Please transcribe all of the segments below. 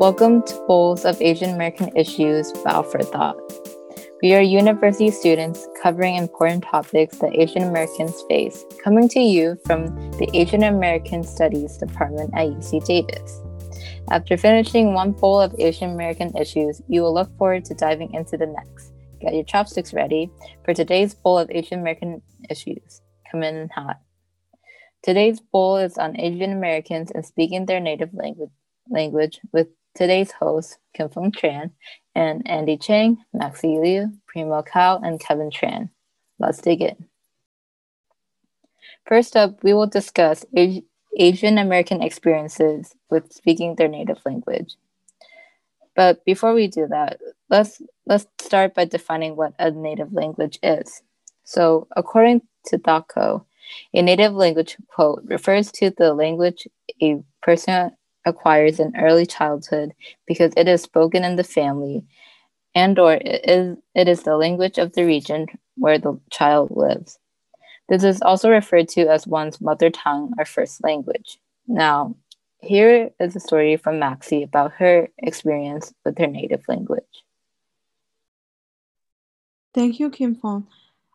Welcome to Bowls of Asian American Issues Bow for Thought. We are university students covering important topics that Asian Americans face, coming to you from the Asian American Studies Department at UC Davis. After finishing one bowl of Asian American issues, you will look forward to diving into the next. Get your chopsticks ready for today's bowl of Asian American issues. Come in hot. Today's bowl is on Asian Americans and speaking their native language, language with today's hosts, Kim Fung Tran, and Andy Chang, Maxi Liu, Primo Kao, and Kevin Tran. Let's dig in. First up, we will discuss Asian American experiences with speaking their native language. But before we do that, let's let's start by defining what a native language is. So, according to DocCo, a native language quote refers to the language a person acquires in early childhood because it is spoken in the family and or it is, it is the language of the region where the child lives. This is also referred to as one's mother tongue or first language. Now, here is a story from Maxie about her experience with her native language. Thank you, Kim Fong.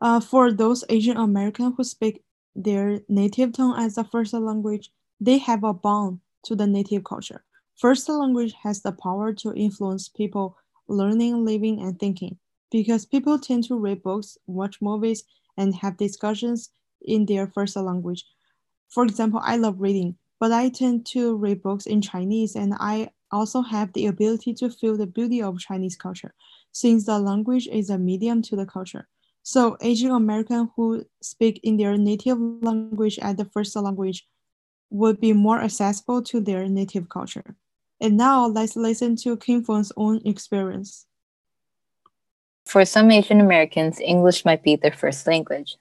Uh, for those Asian Americans who speak their native tongue as a first language, they have a bond to the native culture. First language has the power to influence people learning, living, and thinking because people tend to read books, watch movies, and have discussions in their first language. For example, I love reading, but I tend to read books in Chinese, and I also have the ability to feel the beauty of Chinese culture, since the language is a medium to the culture. So Asian American who speak in their native language as the first language would be more accessible to their native culture. And now let's listen to Kim Feng's own experience. For some Asian Americans, English might be their first language.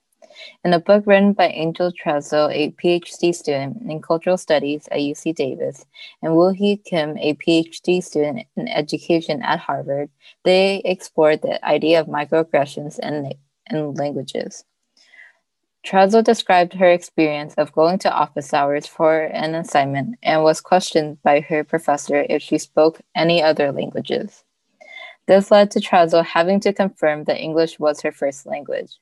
In a book written by Angel Trazo, a PhD student in cultural studies at UC Davis, and Woo Hee Kim, a PhD student in education at Harvard, they explored the idea of microaggressions and and languages. Trazo described her experience of going to office hours for an assignment and was questioned by her professor if she spoke any other languages. This led to Trazo having to confirm that English was her first language.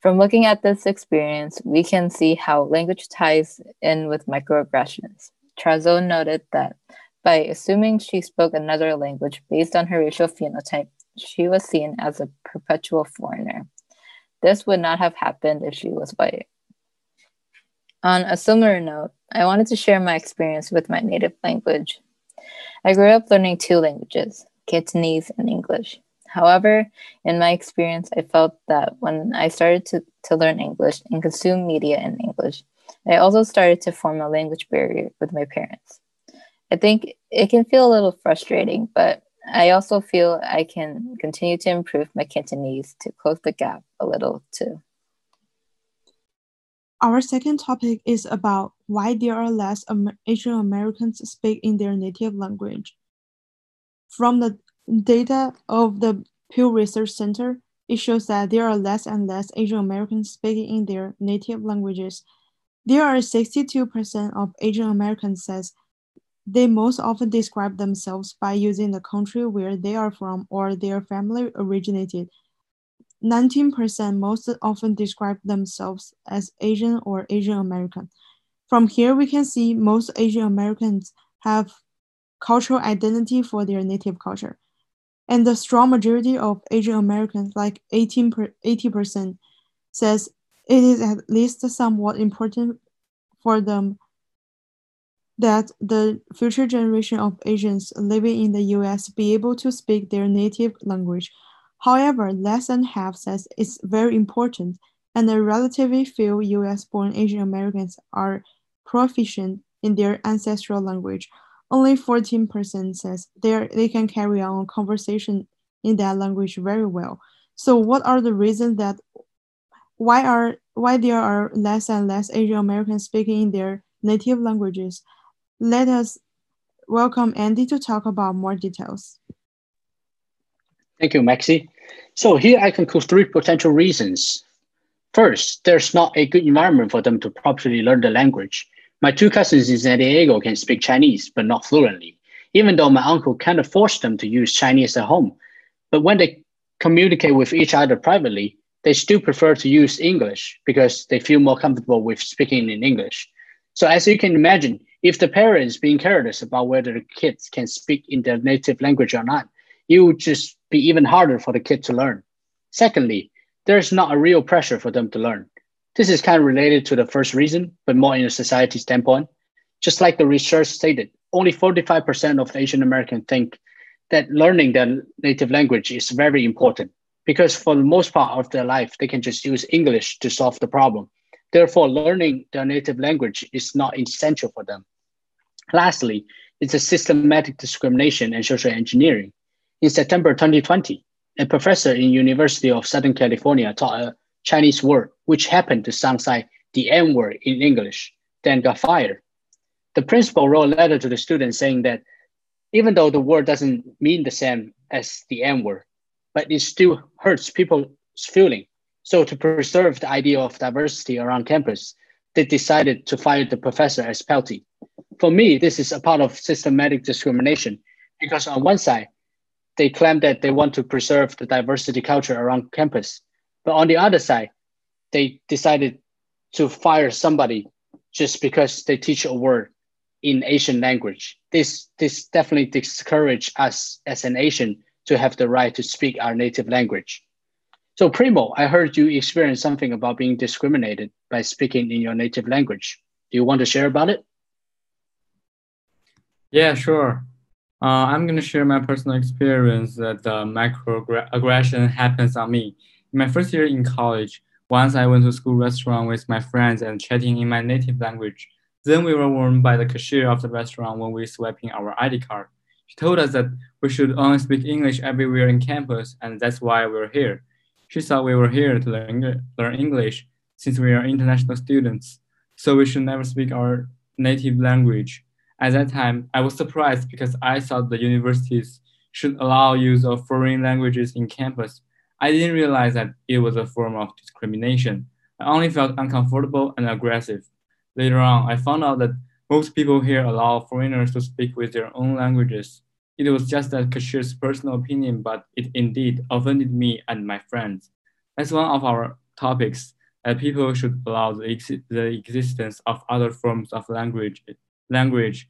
From looking at this experience, we can see how language ties in with microaggressions. Trazo noted that by assuming she spoke another language based on her racial phenotype, she was seen as a perpetual foreigner. This would not have happened if she was white. On a similar note, I wanted to share my experience with my native language. I grew up learning two languages, Cantonese and English. However, in my experience, I felt that when I started to, to learn English and consume media in English, I also started to form a language barrier with my parents. I think it can feel a little frustrating, but I also feel I can continue to improve my Cantonese to close the gap a little too. Our second topic is about why there are less Asian Americans speak in their native language. From the data of the Pew Research Center, it shows that there are less and less Asian Americans speaking in their native languages. There are 62% of Asian Americans says they most often describe themselves by using the country where they are from or their family originated. 19% most often describe themselves as Asian or Asian American. From here, we can see most Asian Americans have cultural identity for their native culture. And the strong majority of Asian Americans, like 18 per, 80%, says it is at least somewhat important for them that the future generation of Asians living in the US be able to speak their native language. However, less than half says it's very important, and a relatively few US born Asian Americans are proficient in their ancestral language. Only 14% says they they can carry on a conversation in that language very well. So what are the reasons that why are why there are less and less Asian Americans speaking in their native languages? Let us welcome Andy to talk about more details. Thank you, Maxi. So here I conclude three potential reasons. First, there's not a good environment for them to properly learn the language. My two cousins in San Diego can speak Chinese, but not fluently. even though my uncle kind of forced them to use Chinese at home. But when they communicate with each other privately, they still prefer to use English because they feel more comfortable with speaking in English. So as you can imagine, if the parents being careless about whether the kids can speak in their native language or not, it would just be even harder for the kid to learn. Secondly, there's not a real pressure for them to learn. This is kind of related to the first reason, but more in a society standpoint. Just like the research stated, only 45% of Asian Americans think that learning their native language is very important because for the most part of their life, they can just use English to solve the problem. Therefore, learning their native language is not essential for them. Lastly, it's a systematic discrimination and social engineering. In September 2020, a professor in University of Southern California taught a Chinese word which happened to sound like the N word in English, then got fired. The principal wrote a letter to the student saying that even though the word doesn't mean the same as the N word, but it still hurts people's feeling. So to preserve the idea of diversity around campus, they decided to fire the professor as penalty. For me, this is a part of systematic discrimination because on one side, they claim that they want to preserve the diversity culture around campus. But on the other side, they decided to fire somebody just because they teach a word in Asian language. This, this definitely discourage us as an Asian to have the right to speak our native language. So Primo, I heard you experience something about being discriminated by speaking in your native language. Do you want to share about it? Yeah, sure. Uh, I'm going to share my personal experience that the microaggression happens on me. In my first year in college, once I went to school restaurant with my friends and chatting in my native language. Then we were warned by the cashier of the restaurant when we swiping our ID card. She told us that we should only speak English everywhere in campus, and that's why we're here. She thought we were here to learn, learn English since we are international students, so we should never speak our native language. At that time, I was surprised because I thought the universities should allow use of foreign languages in campus. I didn't realize that it was a form of discrimination. I only felt uncomfortable and aggressive. Later on, I found out that most people here allow foreigners to speak with their own languages. It was just a cashier's personal opinion, but it indeed offended me and my friends. That's one of our topics that people should allow the, ex the existence of other forms of language language,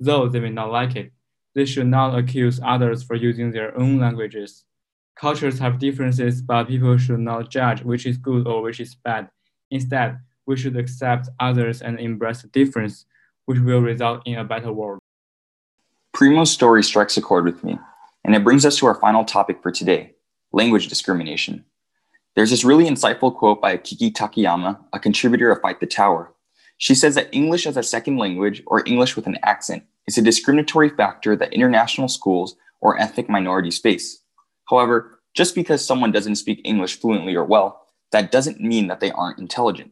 though they may not like it. They should not accuse others for using their own languages. Cultures have differences, but people should not judge which is good or which is bad. Instead, we should accept others and embrace the difference, which will result in a better world. Primo's story strikes a chord with me, and it brings us to our final topic for today language discrimination. There's this really insightful quote by Kiki Takayama, a contributor of Fight the Tower, she says that English as a second language or English with an accent is a discriminatory factor that international schools or ethnic minorities face. However, just because someone doesn't speak English fluently or well, that doesn't mean that they aren't intelligent.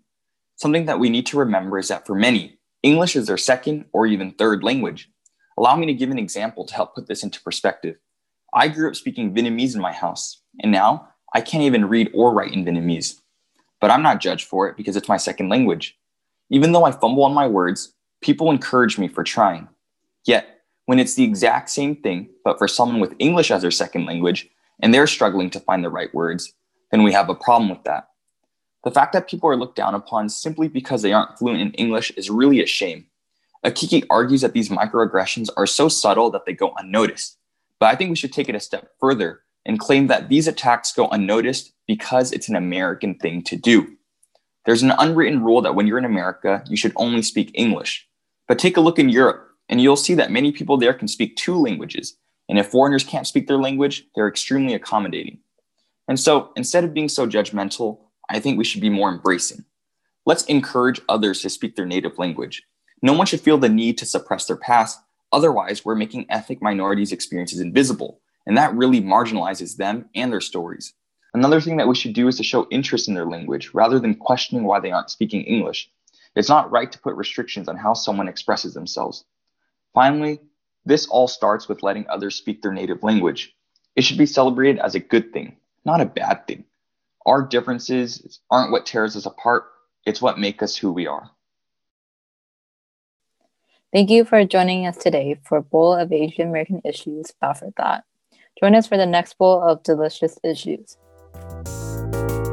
Something that we need to remember is that for many, English is their second or even third language. Allow me to give an example to help put this into perspective. I grew up speaking Vietnamese in my house, and now I can't even read or write in Vietnamese. But I'm not judged for it because it's my second language. Even though I fumble on my words, people encourage me for trying. Yet, when it's the exact same thing, but for someone with English as their second language, and they're struggling to find the right words, then we have a problem with that. The fact that people are looked down upon simply because they aren't fluent in English is really a shame. Akiki argues that these microaggressions are so subtle that they go unnoticed. But I think we should take it a step further and claim that these attacks go unnoticed because it's an American thing to do. There's an unwritten rule that when you're in America, you should only speak English. But take a look in Europe, and you'll see that many people there can speak two languages. And if foreigners can't speak their language, they're extremely accommodating. And so instead of being so judgmental, I think we should be more embracing. Let's encourage others to speak their native language. No one should feel the need to suppress their past. Otherwise, we're making ethnic minorities' experiences invisible, and that really marginalizes them and their stories. Another thing that we should do is to show interest in their language rather than questioning why they aren't speaking English. It's not right to put restrictions on how someone expresses themselves. Finally, this all starts with letting others speak their native language. It should be celebrated as a good thing, not a bad thing. Our differences aren't what tears us apart, it's what make us who we are. Thank you for joining us today for Bowl of Asian American Issues, Bow Thought. Join us for the next bowl of delicious issues. Thank you.